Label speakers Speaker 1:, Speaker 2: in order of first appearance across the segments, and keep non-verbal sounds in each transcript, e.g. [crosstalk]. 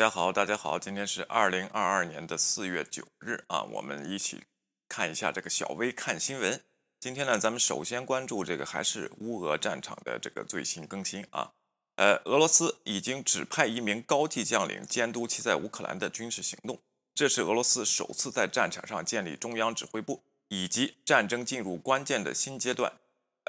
Speaker 1: 大家好，大家好，今天是二零二二年的四月九日啊，我们一起看一下这个小微看新闻。今天呢，咱们首先关注这个还是乌俄战场的这个最新更新啊。呃，俄罗斯已经指派一名高级将领监督其在乌克兰的军事行动，这是俄罗斯首次在战场上建立中央指挥部，以及战争进入关键的新阶段。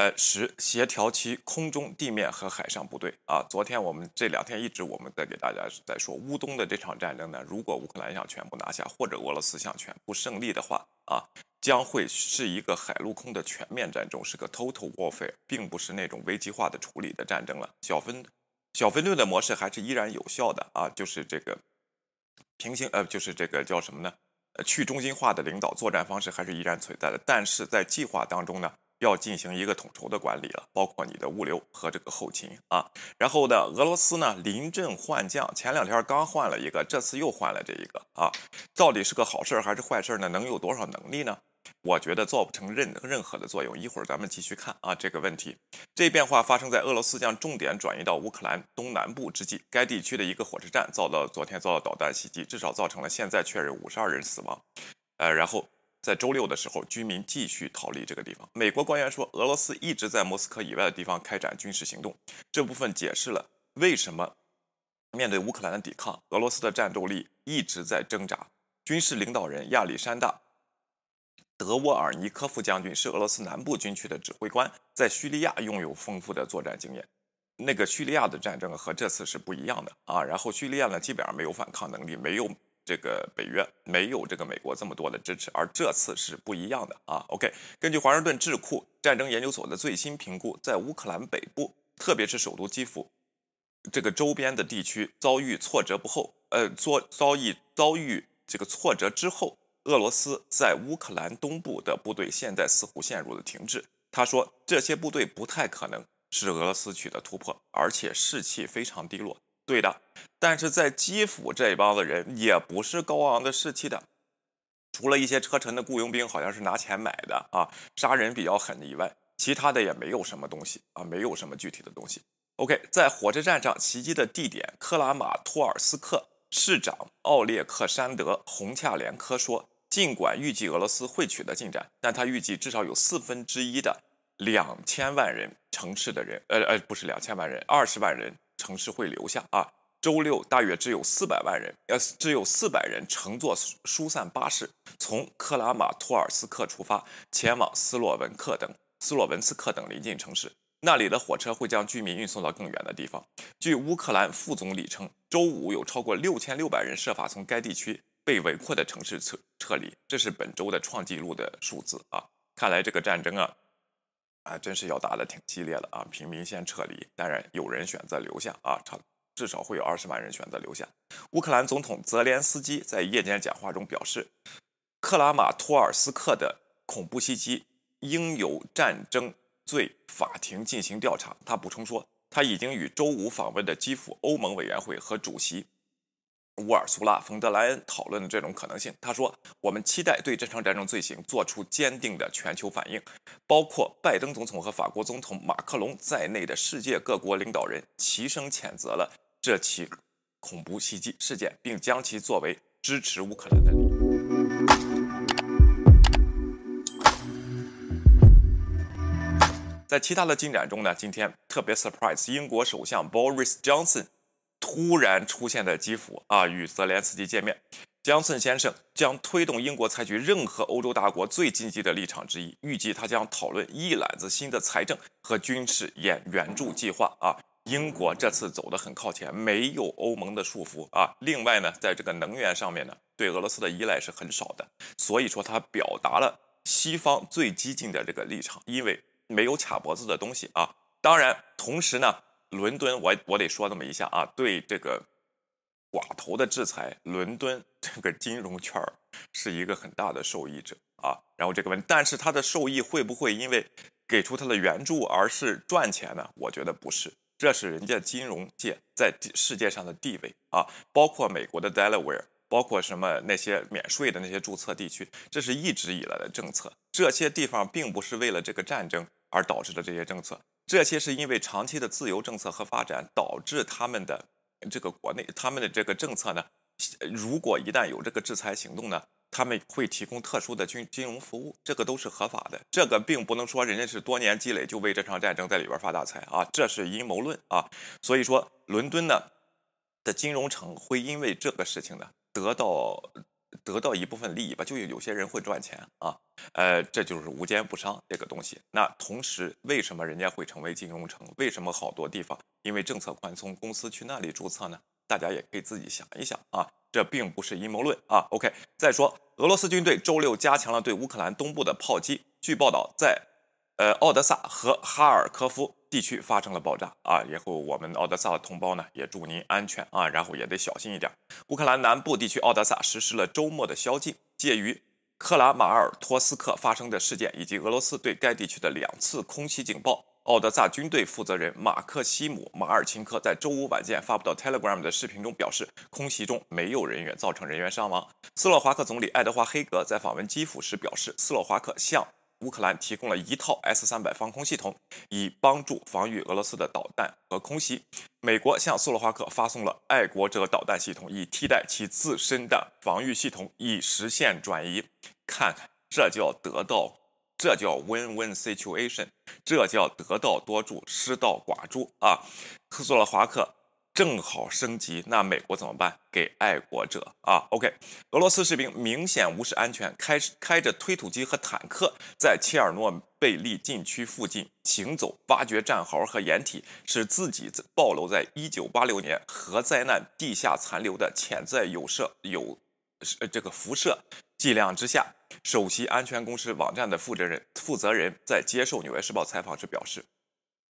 Speaker 1: 呃，十协调其空中、地面和海上部队啊。昨天我们这两天一直我们在给大家在说乌东的这场战争呢，如果乌克兰想全部拿下，或者俄罗斯想全部胜利的话啊，将会是一个海陆空的全面战争，是个 total warfare，并不是那种危机化的处理的战争了。小分小分队的模式还是依然有效的啊，就是这个平行呃，就是这个叫什么呢？呃，去中心化的领导作战方式还是依然存在的，但是在计划当中呢。要进行一个统筹的管理了，包括你的物流和这个后勤啊。然后呢，俄罗斯呢临阵换将，前两天刚换了一个，这次又换了这一个啊，到底是个好事儿还是坏事儿呢？能有多少能力呢？我觉得做不成任任何的作用。一会儿咱们继续看啊这个问题。这变化发生在俄罗斯将重点转移到乌克兰东南部之际，该地区的一个火车站遭到昨天遭到导弹袭击，至少造成了现在确认五十二人死亡。呃，然后。在周六的时候，居民继续逃离这个地方。美国官员说，俄罗斯一直在莫斯科以外的地方开展军事行动。这部分解释了为什么面对乌克兰的抵抗，俄罗斯的战斗力一直在挣扎。军事领导人亚历山大·德沃尔尼科夫将军是俄罗斯南部军区的指挥官，在叙利亚拥有丰富的作战经验。那个叙利亚的战争和这次是不一样的啊。然后叙利亚呢，基本上没有反抗能力，没有。这个北约没有这个美国这么多的支持，而这次是不一样的啊。OK，根据华盛顿智库战争研究所的最新评估，在乌克兰北部，特别是首都基辅这个周边的地区遭遇挫折不后，呃，遭遭遇遭遇这个挫折之后，俄罗斯在乌克兰东部的部队现在似乎陷入了停滞。他说，这些部队不太可能是俄罗斯取得突破，而且士气非常低落。对的，但是在基辅这一帮子人也不是高昂的士气的，除了一些车臣的雇佣兵好像是拿钱买的啊，杀人比较狠以外，其他的也没有什么东西啊，没有什么具体的东西。OK，在火车站上袭击的地点克拉马托尔斯克市长奥列克山德洪恰连科说，尽管预计俄罗斯会取得进展，但他预计至少有四分之一的两千万人城市的人，呃呃，不是两千万人，二十万人。城市会留下啊！周六大约只有四百万人，呃，只有四百人乘坐疏散巴士从克拉马托尔斯克出发，前往斯洛文克等斯洛文斯克等邻近城市。那里的火车会将居民运送到更远的地方。据乌克兰副总理称，周五有超过六千六百人设法从该地区被围困的城市撤撤离，这是本周的创纪录的数字啊！看来这个战争啊。啊，真是要打的挺激烈的啊！平民先撤离，当然有人选择留下啊，至少会有二十万人选择留下。乌克兰总统泽连斯基在夜间讲话中表示，克拉马托尔斯克的恐怖袭击应由战争罪法庭进行调查。他补充说，他已经与周五访问的基辅欧盟委员会和主席。乌尔苏拉·冯德莱恩讨论的这种可能性，他说：“我们期待对这场战争罪行做出坚定的全球反应，包括拜登总统和法国总统马克龙在内的世界各国领导人齐声谴责了这起恐怖袭击事件，并将其作为支持乌克兰的理由。”在其他的进展中呢，今天特别 surprise，英国首相 Boris Johnson。突然出现在基辅啊，与泽连斯基见面。江森先生将推动英国采取任何欧洲大国最积极的立场之一。预计他将讨论一揽子新的财政和军事援援助计划啊。英国这次走得很靠前，没有欧盟的束缚啊。另外呢，在这个能源上面呢，对俄罗斯的依赖是很少的。所以说，他表达了西方最激进的这个立场，因为没有卡脖子的东西啊。当然，同时呢。伦敦，我我得说那么一下啊，对这个寡头的制裁，伦敦这个金融圈是一个很大的受益者啊。然后这个问，但是它的受益会不会因为给出它的援助而是赚钱呢？我觉得不是，这是人家金融界在世界上的地位啊，包括美国的 Delaware，包括什么那些免税的那些注册地区，这是一直以来的政策。这些地方并不是为了这个战争而导致的这些政策。这些是因为长期的自由政策和发展导致他们的这个国内他们的这个政策呢，如果一旦有这个制裁行动呢，他们会提供特殊的金金融服务，这个都是合法的。这个并不能说人家是多年积累就为这场战争在里边发大财啊，这是阴谋论啊。所以说，伦敦呢的金融城会因为这个事情呢得到。得到一部分利益吧，就有些人会赚钱啊，呃，这就是无奸不商这个东西。那同时，为什么人家会成为金融城？为什么好多地方因为政策宽松，公司去那里注册呢？大家也可以自己想一想啊，这并不是阴谋论啊。OK，再说，俄罗斯军队周六加强了对乌克兰东部的炮击，据报道，在呃奥德萨和哈尔科夫。地区发生了爆炸啊！以后我们奥德萨的同胞呢，也祝您安全啊，然后也得小心一点。乌克兰南部地区奥德萨实施了周末的宵禁，介于克拉马尔托斯克发生的事件以及俄罗斯对该地区的两次空袭警报。奥德萨军队负责人马克西姆马尔钦科在周五晚间发布到 Telegram 的视频中表示，空袭中没有人员造成人员伤亡。斯洛伐克总理爱德华黑格在访问基辅时表示，斯洛伐克向乌克兰提供了一套 S 三百防空系统，以帮助防御俄罗斯的导弹和空袭。美国向斯洛伐克发送了爱国者导弹系统，以替代其自身的防御系统，以实现转移。看看，这叫得到，这叫 win-win situation，这叫得道多助，失道寡助啊！斯洛伐克。正好升级，那美国怎么办？给爱国者啊！OK，俄罗斯士兵明显无视安全，开开着推土机和坦克在切尔诺贝利禁区附近行走，挖掘战壕和掩体，使自己暴露在1986年核灾难地下残留的潜在有射有呃这个辐射剂量之下。首席安全公司网站的负责人负责人在接受《纽约时报》采访时表示：“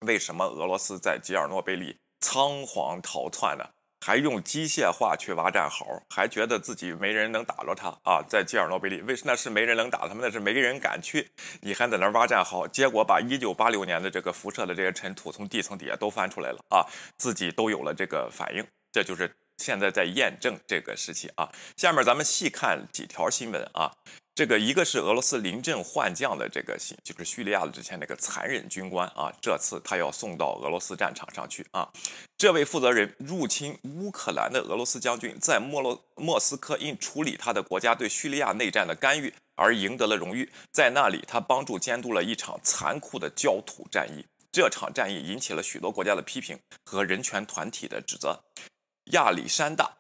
Speaker 1: 为什么俄罗斯在切尔诺贝利？”仓皇逃窜呢，还用机械化去挖战壕，还觉得自己没人能打着他啊！在基尔诺贝利，为那是没人能打他们？那是没人敢去，你还在那挖战壕，结果把一九八六年的这个辐射的这些尘土从地层底下都翻出来了啊！自己都有了这个反应，这就是现在在验证这个事情啊！下面咱们细看几条新闻啊。这个一个是俄罗斯临阵换将的这个新，就是叙利亚的之前那个残忍军官啊，这次他要送到俄罗斯战场上去啊。这位负责人入侵乌克兰的俄罗斯将军，在莫洛莫斯科因处理他的国家对叙利亚内战的干预而赢得了荣誉，在那里他帮助监督了一场残酷的焦土战役。这场战役引起了许多国家的批评和人权团体的指责。亚历山大。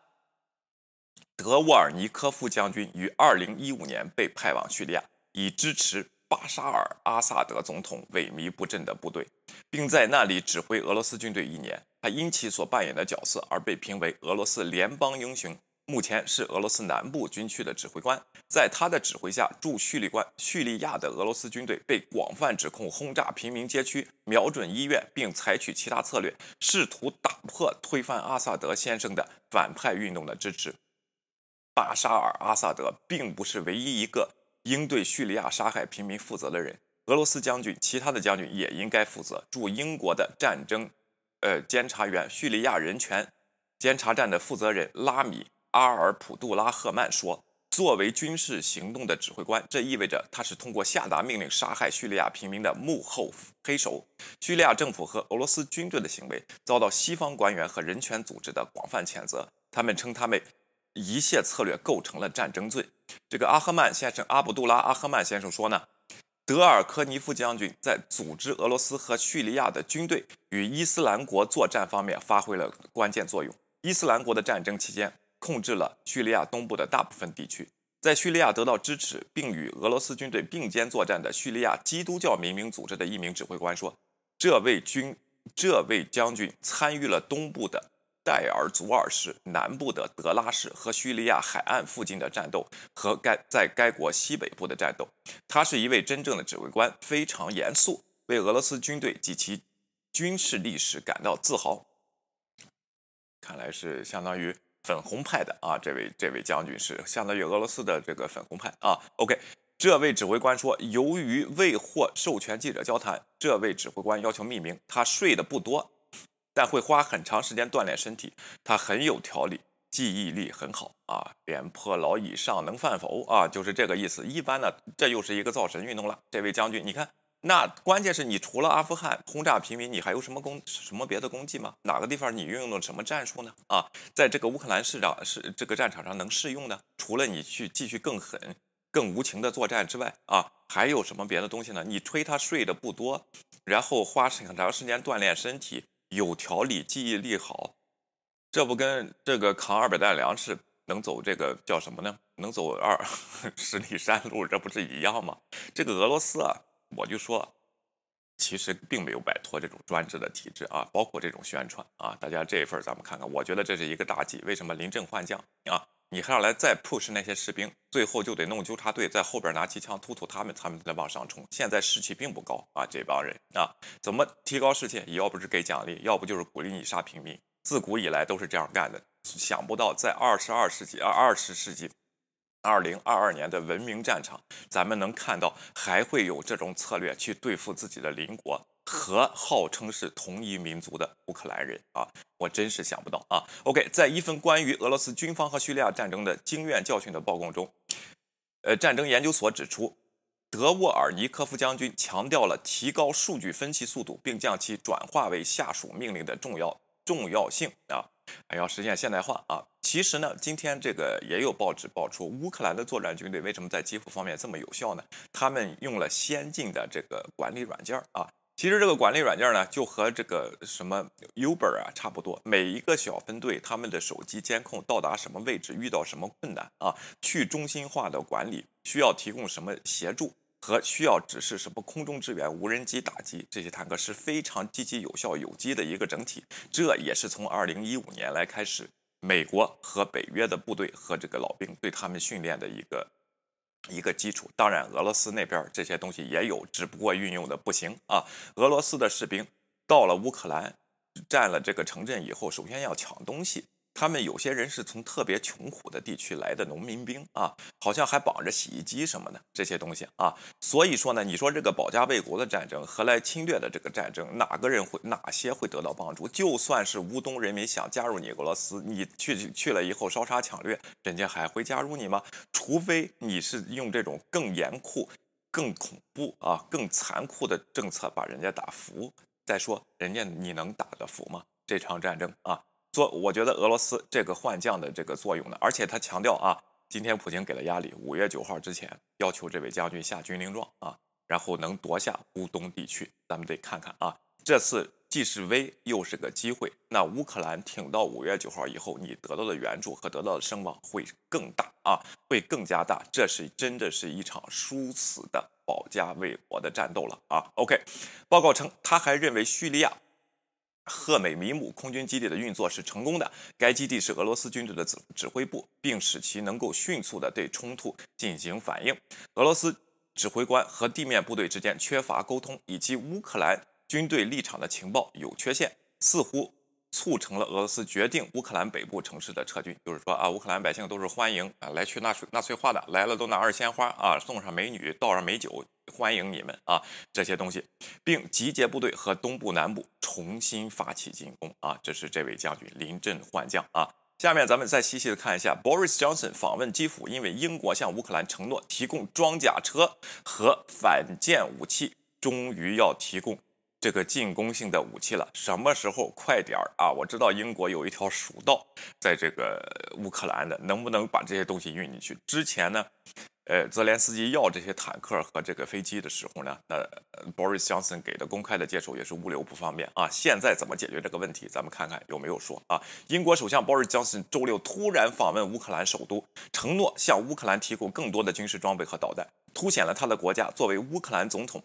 Speaker 1: 德沃尔尼科夫将军于2015年被派往叙利亚，以支持巴沙尔·阿萨德总统萎靡不振的部队，并在那里指挥俄罗斯军队一年。他因其所扮演的角色而被评为俄罗斯联邦英雄。目前是俄罗斯南部军区的指挥官。在他的指挥下，驻叙利关叙利亚的俄罗斯军队被广泛指控轰炸平民街区、瞄准医院，并采取其他策略，试图打破推翻阿萨德先生的反派运动的支持。巴沙尔·阿萨德并不是唯一一个应对叙利亚杀害平民负责的人。俄罗斯将军，其他的将军也应该负责。驻英国的战争，呃，监察员、叙利亚人权监察站的负责人拉米·阿尔普杜拉赫曼说：“作为军事行动的指挥官，这意味着他是通过下达命令杀害叙利亚平民的幕后黑手。叙利亚政府和俄罗斯军队的行为遭到西方官员和人权组织的广泛谴责。他们称他们。”一切策略构成了战争罪。这个阿赫曼先生，阿卜杜拉·阿赫曼先生说呢，德尔科尼夫将军在组织俄罗斯和叙利亚的军队与伊斯兰国作战方面发挥了关键作用。伊斯兰国的战争期间控制了叙利亚东部的大部分地区。在叙利亚得到支持并与俄罗斯军队并肩作战的叙利亚基督教民兵组织的一名指挥官说，这位军这位将军参与了东部的。代尔祖尔市南部的德拉市和叙利亚海岸附近的战斗，和该在该国西北部的战斗。他是一位真正的指挥官，非常严肃，为俄罗斯军队及其军事历史感到自豪。看来是相当于粉红派的啊，这位这位将军是相当于俄罗斯的这个粉红派啊。OK，这位指挥官说，由于未获授权记者交谈，这位指挥官要求匿名。他睡得不多。但会花很长时间锻炼身体，他很有条理，记忆力很好啊。廉颇老矣，尚能饭否啊？就是这个意思。一般呢，这又是一个造神运动了。这位将军，你看那关键是你除了阿富汗轰炸平民，你还有什么功什么别的功绩吗？哪个地方你运用了什么战术呢？啊，在这个乌克兰市长是这个战场上能适用呢？除了你去继续更狠、更无情的作战之外，啊，还有什么别的东西呢？你吹他睡的不多，然后花很长时间锻炼身体，有条理，记忆力好，这不跟这个扛二百担粮食能走这个叫什么呢？能走二 [laughs] 十里山路，这不是一样吗？这个俄罗斯啊。我就说，其实并没有摆脱这种专制的体制啊，包括这种宣传啊。大家这一份咱们看看，我觉得这是一个大忌。为什么临阵换将啊？你还要来再 push 那些士兵，最后就得弄纠察队在后边拿机枪突突他们，他们再往上冲。现在士气并不高啊，这帮人啊，怎么提高士气？要不是给奖励，要不就是鼓励你杀平民。自古以来都是这样干的。想不到在二十二世纪啊，二十世纪。二零二二年的文明战场，咱们能看到还会有这种策略去对付自己的邻国和号称是同一民族的乌克兰人啊！我真是想不到啊！OK，在一份关于俄罗斯军方和叙利亚战争的经验教训的报告中，呃，战争研究所指出，德沃尔尼科夫将军强调了提高数据分析速度，并将其转化为下属命令的重要重要性啊！还要实现现代化啊！其实呢，今天这个也有报纸爆出，乌克兰的作战军队为什么在基辅方面这么有效呢？他们用了先进的这个管理软件啊。其实这个管理软件呢，就和这个什么 Uber 啊差不多。每一个小分队，他们的手机监控到达什么位置，遇到什么困难啊，去中心化的管理，需要提供什么协助，和需要指示什么空中支援、无人机打击这些坦克是非常积极、有效、有机的一个整体。这也是从2015年来开始。美国和北约的部队和这个老兵对他们训练的一个一个基础，当然俄罗斯那边这些东西也有，只不过运用的不行啊。俄罗斯的士兵到了乌克兰，占了这个城镇以后，首先要抢东西。他们有些人是从特别穷苦的地区来的农民兵啊，好像还绑着洗衣机什么的这些东西啊。所以说呢，你说这个保家卫国的战争何来侵略的这个战争，哪个人会哪些会得到帮助？就算是乌东人民想加入你俄罗斯，你去去了以后烧杀抢掠，人家还会加入你吗？除非你是用这种更严酷、更恐怖啊、更残酷的政策把人家打服。再说，人家你能打得服吗？这场战争啊？说，我觉得俄罗斯这个换将的这个作用呢，而且他强调啊，今天普京给了压力，五月九号之前要求这位将军下军令状啊，然后能夺下乌东地区，咱们得看看啊，这次既是危又是个机会。那乌克兰挺到五月九号以后，你得到的援助和得到的声望会更大啊，会更加大。这是真的是一场殊死的保家卫国的战斗了啊。OK，报告称，他还认为叙利亚。赫美米姆空军基地的运作是成功的，该基地是俄罗斯军队的指指挥部，并使其能够迅速地对冲突进行反应。俄罗斯指挥官和地面部队之间缺乏沟通，以及乌克兰军队立场的情报有缺陷，似乎。促成了俄罗斯决定乌克兰北部城市的撤军，就是说啊，乌克兰百姓都是欢迎啊来去纳粹纳粹化的，来了都拿着鲜花啊，送上美女，倒上美酒，欢迎你们啊这些东西，并集结部队和东部南部重新发起进攻啊，这是这位将军临阵换将啊。下面咱们再细细的看一下，Boris Johnson 访问基辅，因为英国向乌克兰承诺提供装甲车和反舰武器，终于要提供。这个进攻性的武器了，什么时候快点儿啊？我知道英国有一条蜀道在这个乌克兰的，能不能把这些东西运进去？之前呢，呃，泽连斯基要这些坦克和这个飞机的时候呢，那 Boris Johnson 给的公开的接受也是物流不方便啊。现在怎么解决这个问题？咱们看看有没有说啊？英国首相 Boris Johnson 周六突然访问乌克兰首都，承诺向乌克兰提供更多的军事装备和导弹，凸显了他的国家作为乌克兰总统。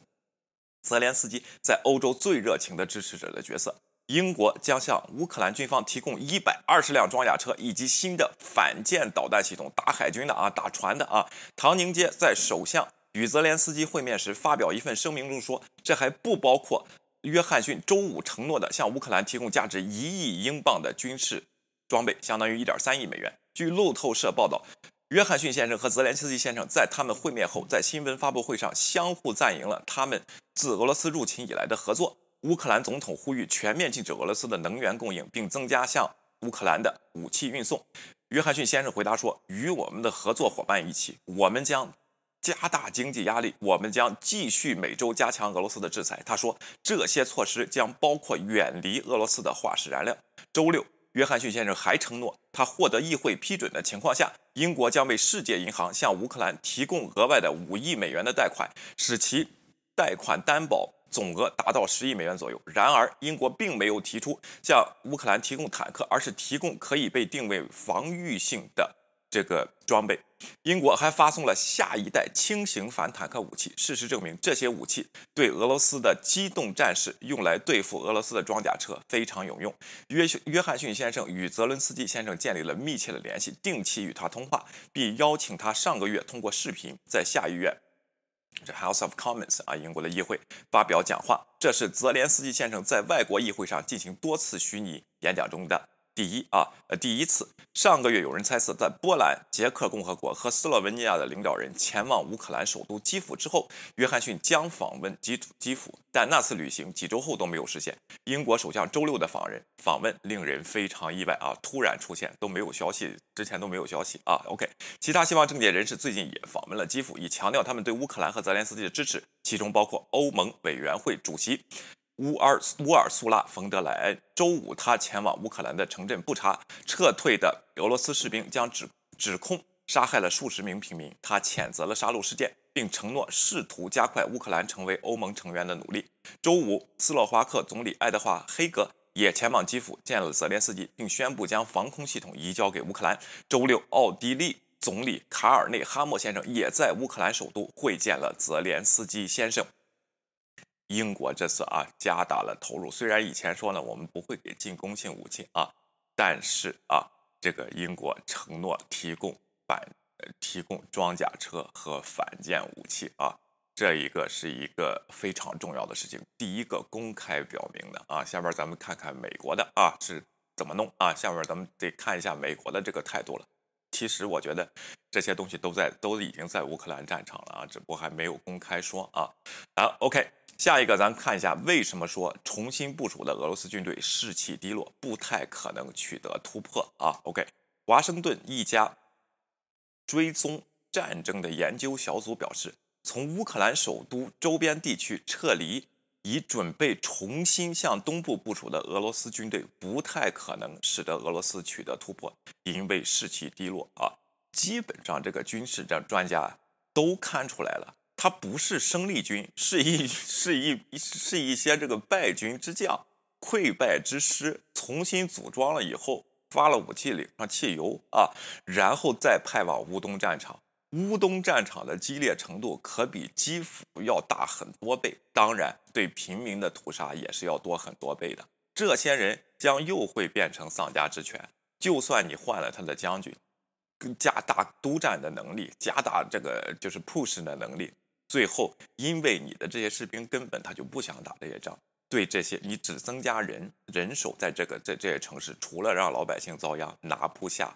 Speaker 1: 泽连斯基在欧洲最热情的支持者的角色，英国将向乌克兰军方提供一百二十辆装甲车以及新的反舰导弹系统，打海军的啊，打船的啊。唐宁街在首相与泽连斯基会面时发表一份声明中说，这还不包括约翰逊周五承诺的向乌克兰提供价值一亿英镑的军事装备，相当于一点三亿美元。据路透社报道。约翰逊先生和泽连斯基先生在他们会面后，在新闻发布会上相互赞扬了他们自俄罗斯入侵以来的合作。乌克兰总统呼吁全面禁止俄罗斯的能源供应，并增加向乌克兰的武器运送。约翰逊先生回答说：“与我们的合作伙伴一起，我们将加大经济压力，我们将继续每周加强俄罗斯的制裁。他说，这些措施将包括远离俄罗斯的化石燃料。周六，约翰逊先生还承诺，他获得议会批准的情况下，英国将为世界银行向乌克兰提供额外的五亿美元的贷款，使其贷款担保总额达到十亿美元左右。然而，英国并没有提出向乌克兰提供坦克，而是提供可以被定位防御性的。这个装备，英国还发送了下一代轻型反坦克武器。事实证明，这些武器对俄罗斯的机动战士用来对付俄罗斯的装甲车非常有用。约约翰逊先生与泽伦斯基先生建立了密切的联系，定期与他通话，并邀请他上个月通过视频在下议院这 House of Commons 啊，英国的议会发表讲话。这是泽连斯基先生在外国议会上进行多次虚拟演讲中的。第一啊，呃，第一次，上个月有人猜测，在波兰、捷克共和国和斯洛文尼亚的领导人前往乌克兰首都基辅之后，约翰逊将访问基基辅，但那次旅行几周后都没有实现。英国首相周六的访人访问令人非常意外啊，突然出现都没有消息，之前都没有消息啊。OK，其他西方政界人士最近也访问了基辅，以强调他们对乌克兰和泽连斯基的支持，其中包括欧盟委员会主席。乌尔乌尔苏拉·冯德莱恩周五，他前往乌克兰的城镇布查，撤退的俄罗斯士兵将指指控杀害了数十名平民。他谴责了杀戮事件，并承诺试图加快乌克兰成为欧盟成员的努力。周五，斯洛伐克总理爱德华·黑格也前往基辅见了泽连斯基，并宣布将防空系统移交给乌克兰。周六，奥地利总理卡尔内哈默先生也在乌克兰首都会见了泽连斯基先生。英国这次啊加大了投入，虽然以前说呢我们不会给进攻性武器啊，但是啊这个英国承诺提供反提供装甲车和反舰武器啊，这一个是一个非常重要的事情，第一个公开表明的啊。下边咱们看看美国的啊是怎么弄啊，下面咱们得看一下美国的这个态度了。其实我觉得这些东西都在都已经在乌克兰战场了啊，只不过还没有公开说啊。好，OK。下一个，咱看一下为什么说重新部署的俄罗斯军队士气低落，不太可能取得突破啊？OK，华盛顿一家追踪战争的研究小组表示，从乌克兰首都周边地区撤离，以准备重新向东部部署的俄罗斯军队不太可能使得俄罗斯取得突破，因为士气低落啊。基本上，这个军事这专家都看出来了。他不是生力军，是一 [laughs] 是一是一些这个败军之将、溃败之师，重新组装了以后，发了武器，领上汽油啊，然后再派往乌东战场。乌东战场的激烈程度可比基辅要大很多倍，当然对平民的屠杀也是要多很多倍的。这些人将又会变成丧家之犬，就算你换了他的将军，加大督战的能力，加大这个就是 push 的能力。最后，因为你的这些士兵根本他就不想打这些仗，对这些你只增加人人手，在这个在这些城市，除了让老百姓遭殃，拿不下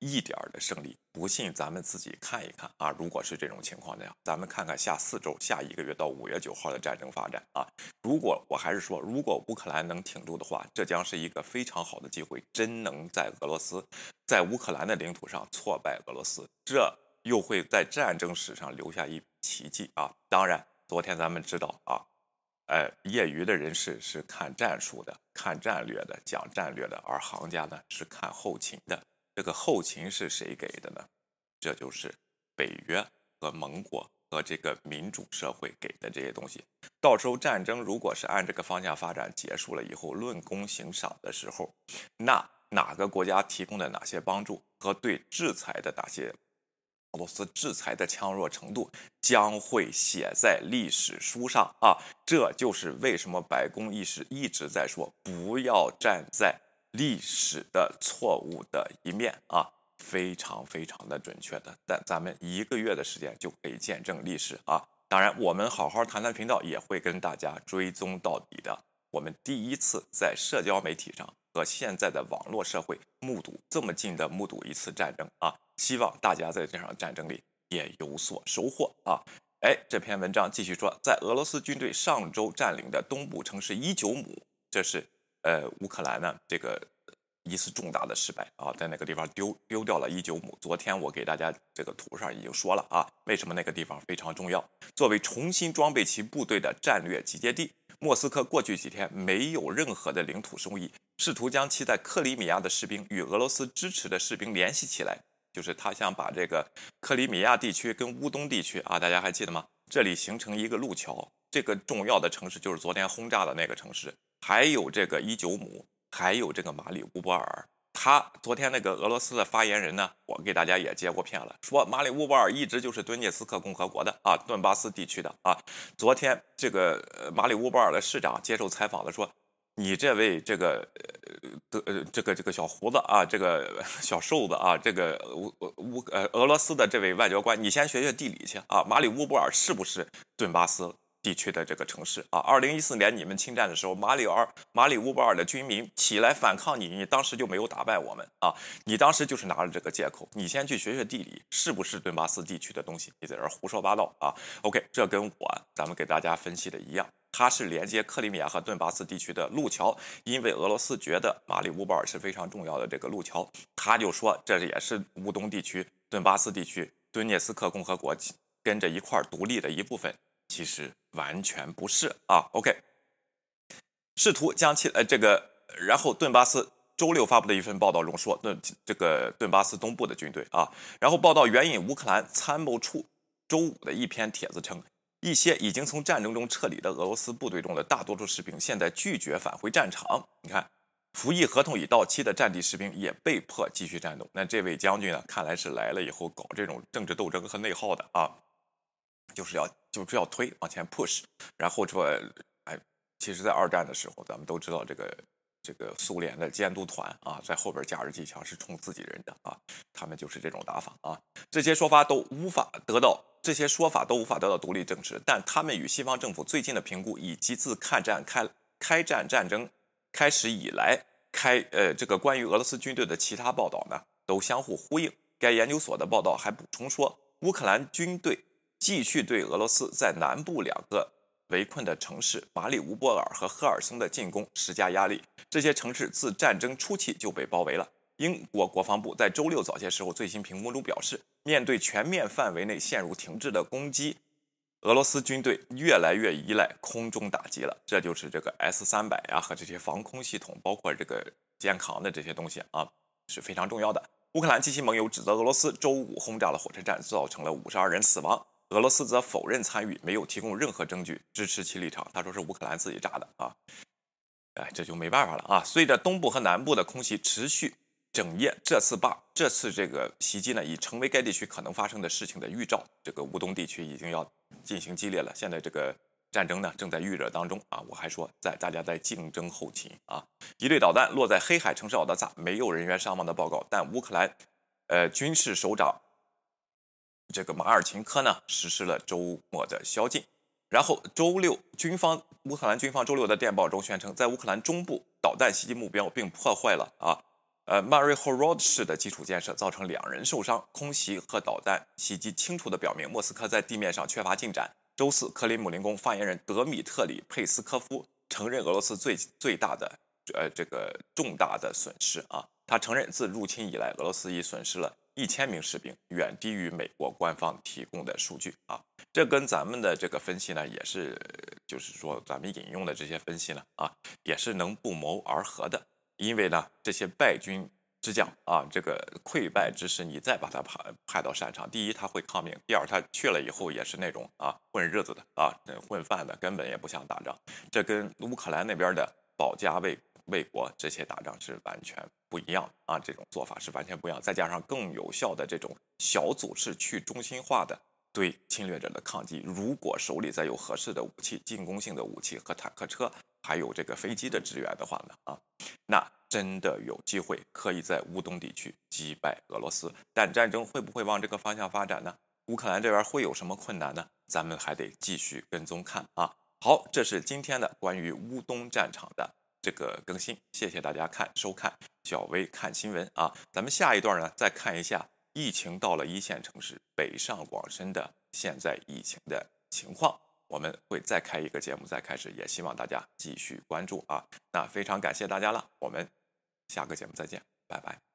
Speaker 1: 一点儿的胜利。不信咱们自己看一看啊！如果是这种情况的呀，咱们看看下四周、下一个月到五月九号的战争发展啊！如果我还是说，如果乌克兰能挺住的话，这将是一个非常好的机会，真能在俄罗斯在乌克兰的领土上挫败俄罗斯，这又会在战争史上留下一。奇迹啊！当然，昨天咱们知道啊，呃，业余的人士是看战术的、看战略的、讲战略的，而行家呢是看后勤的。这个后勤是谁给的呢？这就是北约和盟国和这个民主社会给的这些东西。到时候战争如果是按这个方向发展，结束了以后论功行赏的时候，那哪个国家提供的哪些帮助和对制裁的哪些？俄罗斯制裁的强弱程度将会写在历史书上啊！这就是为什么白宫一直一直在说不要站在历史的错误的一面啊，非常非常的准确的。但咱们一个月的时间就可以见证历史啊！当然，我们好好谈谈频道也会跟大家追踪到底的。我们第一次在社交媒体上和现在的网络社会目睹这么近的目睹一次战争啊！希望大家在这场战争里也有所收获啊！哎，这篇文章继续说，在俄罗斯军队上周占领的东部城市伊久姆，这是呃乌克兰呢这个一次重大的失败啊，在那个地方丢丢掉了一九亩。昨天我给大家这个图上已经说了啊，为什么那个地方非常重要？作为重新装备其部队的战略集结地，莫斯科过去几天没有任何的领土收益，试图将其在克里米亚的士兵与俄罗斯支持的士兵联系起来，就是他想把这个克里米亚地区跟乌东地区啊，大家还记得吗？这里形成一个路桥，这个重要的城市就是昨天轰炸的那个城市，还有这个伊久姆。还有这个马里乌波尔，他昨天那个俄罗斯的发言人呢，我给大家也接过片了，说马里乌波尔一直就是顿涅斯克共和国的啊，顿巴斯地区的啊。昨天这个马里乌波尔的市长接受采访的说，你这位这个呃呃这个这个小胡子啊，这个小瘦子啊，这个乌乌呃俄罗斯的这位外交官，你先学学地理去啊，马里乌波尔是不是顿巴斯？地区的这个城市啊，二零一四年你们侵占的时候，马里尔、马里乌波尔的军民起来反抗你，你当时就没有打败我们啊！你当时就是拿着这个借口，你先去学学地理，是不是顿巴斯地区的东西？你在这儿胡说八道啊！OK，这跟我咱们给大家分析的一样，它是连接克里米亚和顿巴斯地区的路桥，因为俄罗斯觉得马里乌波尔是非常重要的这个路桥，他就说这也是乌东地区、顿巴斯地区、顿涅斯克共和国跟着一块儿独立的一部分。其实完全不是啊，OK，试图将其呃这个，然后顿巴斯周六发布的一份报道中说，顿这个顿巴斯东部的军队啊，然后报道援引乌克兰参谋处周五的一篇帖子称，一些已经从战争中撤离的俄罗斯部队中的大多数士兵现在拒绝返回战场。你看，服役合同已到期的战地士兵也被迫继续战斗。那这位将军呢，看来是来了以后搞这种政治斗争和内耗的啊。就是要就是要推往前 push，然后说，哎，其实，在二战的时候，咱们都知道这个这个苏联的监督团啊，在后边架着机枪是冲自己人的啊，他们就是这种打法啊。这些说法都无法得到这些说法都无法得到独立证实，但他们与西方政府最近的评估以及自抗战开开战战争开始以来开呃这个关于俄罗斯军队的其他报道呢，都相互呼应。该研究所的报道还补充说，乌克兰军队。继续对俄罗斯在南部两个围困的城市马里乌波尔和赫尔松的进攻施加压力。这些城市自战争初期就被包围了。英国国防部在周六早些时候最新评估中表示，面对全面范围内陷入停滞的攻击，俄罗斯军队越来越依赖空中打击了。这就是这个 S 三百啊和这些防空系统，包括这个肩扛的这些东西啊是非常重要的。乌克兰及其盟友指责俄罗斯周五轰炸了火车站，造成了五十二人死亡。俄罗斯则否认参与，没有提供任何证据支持其立场。他说是乌克兰自己炸的啊，哎，这就没办法了啊。随着东部和南部的空袭持续整夜，这次罢这次这个袭击呢，已成为该地区可能发生的事情的预兆。这个乌东地区已经要进行激烈了，现在这个战争呢正在预热当中啊。我还说在大家在竞争后勤啊，一类导弹落在黑海城市奥德萨，没有人员伤亡的报告，但乌克兰呃军事首长。这个马尔琴科呢实施了周末的宵禁，然后周六军方乌克兰军方周六的电报中宣称，在乌克兰中部导弹袭击目标并破坏了啊呃 Maryhorod 市的基础建设，造成两人受伤。空袭和导弹袭击清楚地表明莫斯科在地面上缺乏进展。周四，克林姆林宫发言人德米特里佩斯科夫承认俄罗斯最最大的呃这个重大的损失啊，他承认自入侵以来，俄罗斯已损失了。一千名士兵远低于美国官方提供的数据啊，这跟咱们的这个分析呢，也是就是说咱们引用的这些分析呢啊，也是能不谋而合的。因为呢，这些败军之将啊，这个溃败之师，你再把他派派到战场，第一他会抗命，第二他去了以后也是那种啊混日子的啊混饭的，根本也不想打仗。这跟乌克兰那边的保家卫卫国这些打仗是完全。不一样啊，这种做法是完全不一样。再加上更有效的这种小组式去中心化的对侵略者的抗击，如果手里再有合适的武器、进攻性的武器和坦克车，还有这个飞机的支援的话呢，啊，那真的有机会可以在乌东地区击败俄罗斯。但战争会不会往这个方向发展呢？乌克兰这边会有什么困难呢？咱们还得继续跟踪看啊。好，这是今天的关于乌东战场的。这个更新，谢谢大家看收看小薇看新闻啊，咱们下一段呢再看一下疫情到了一线城市北上广深的现在疫情的情况，我们会再开一个节目再开始，也希望大家继续关注啊，那非常感谢大家了，我们。下个节目再见，拜拜。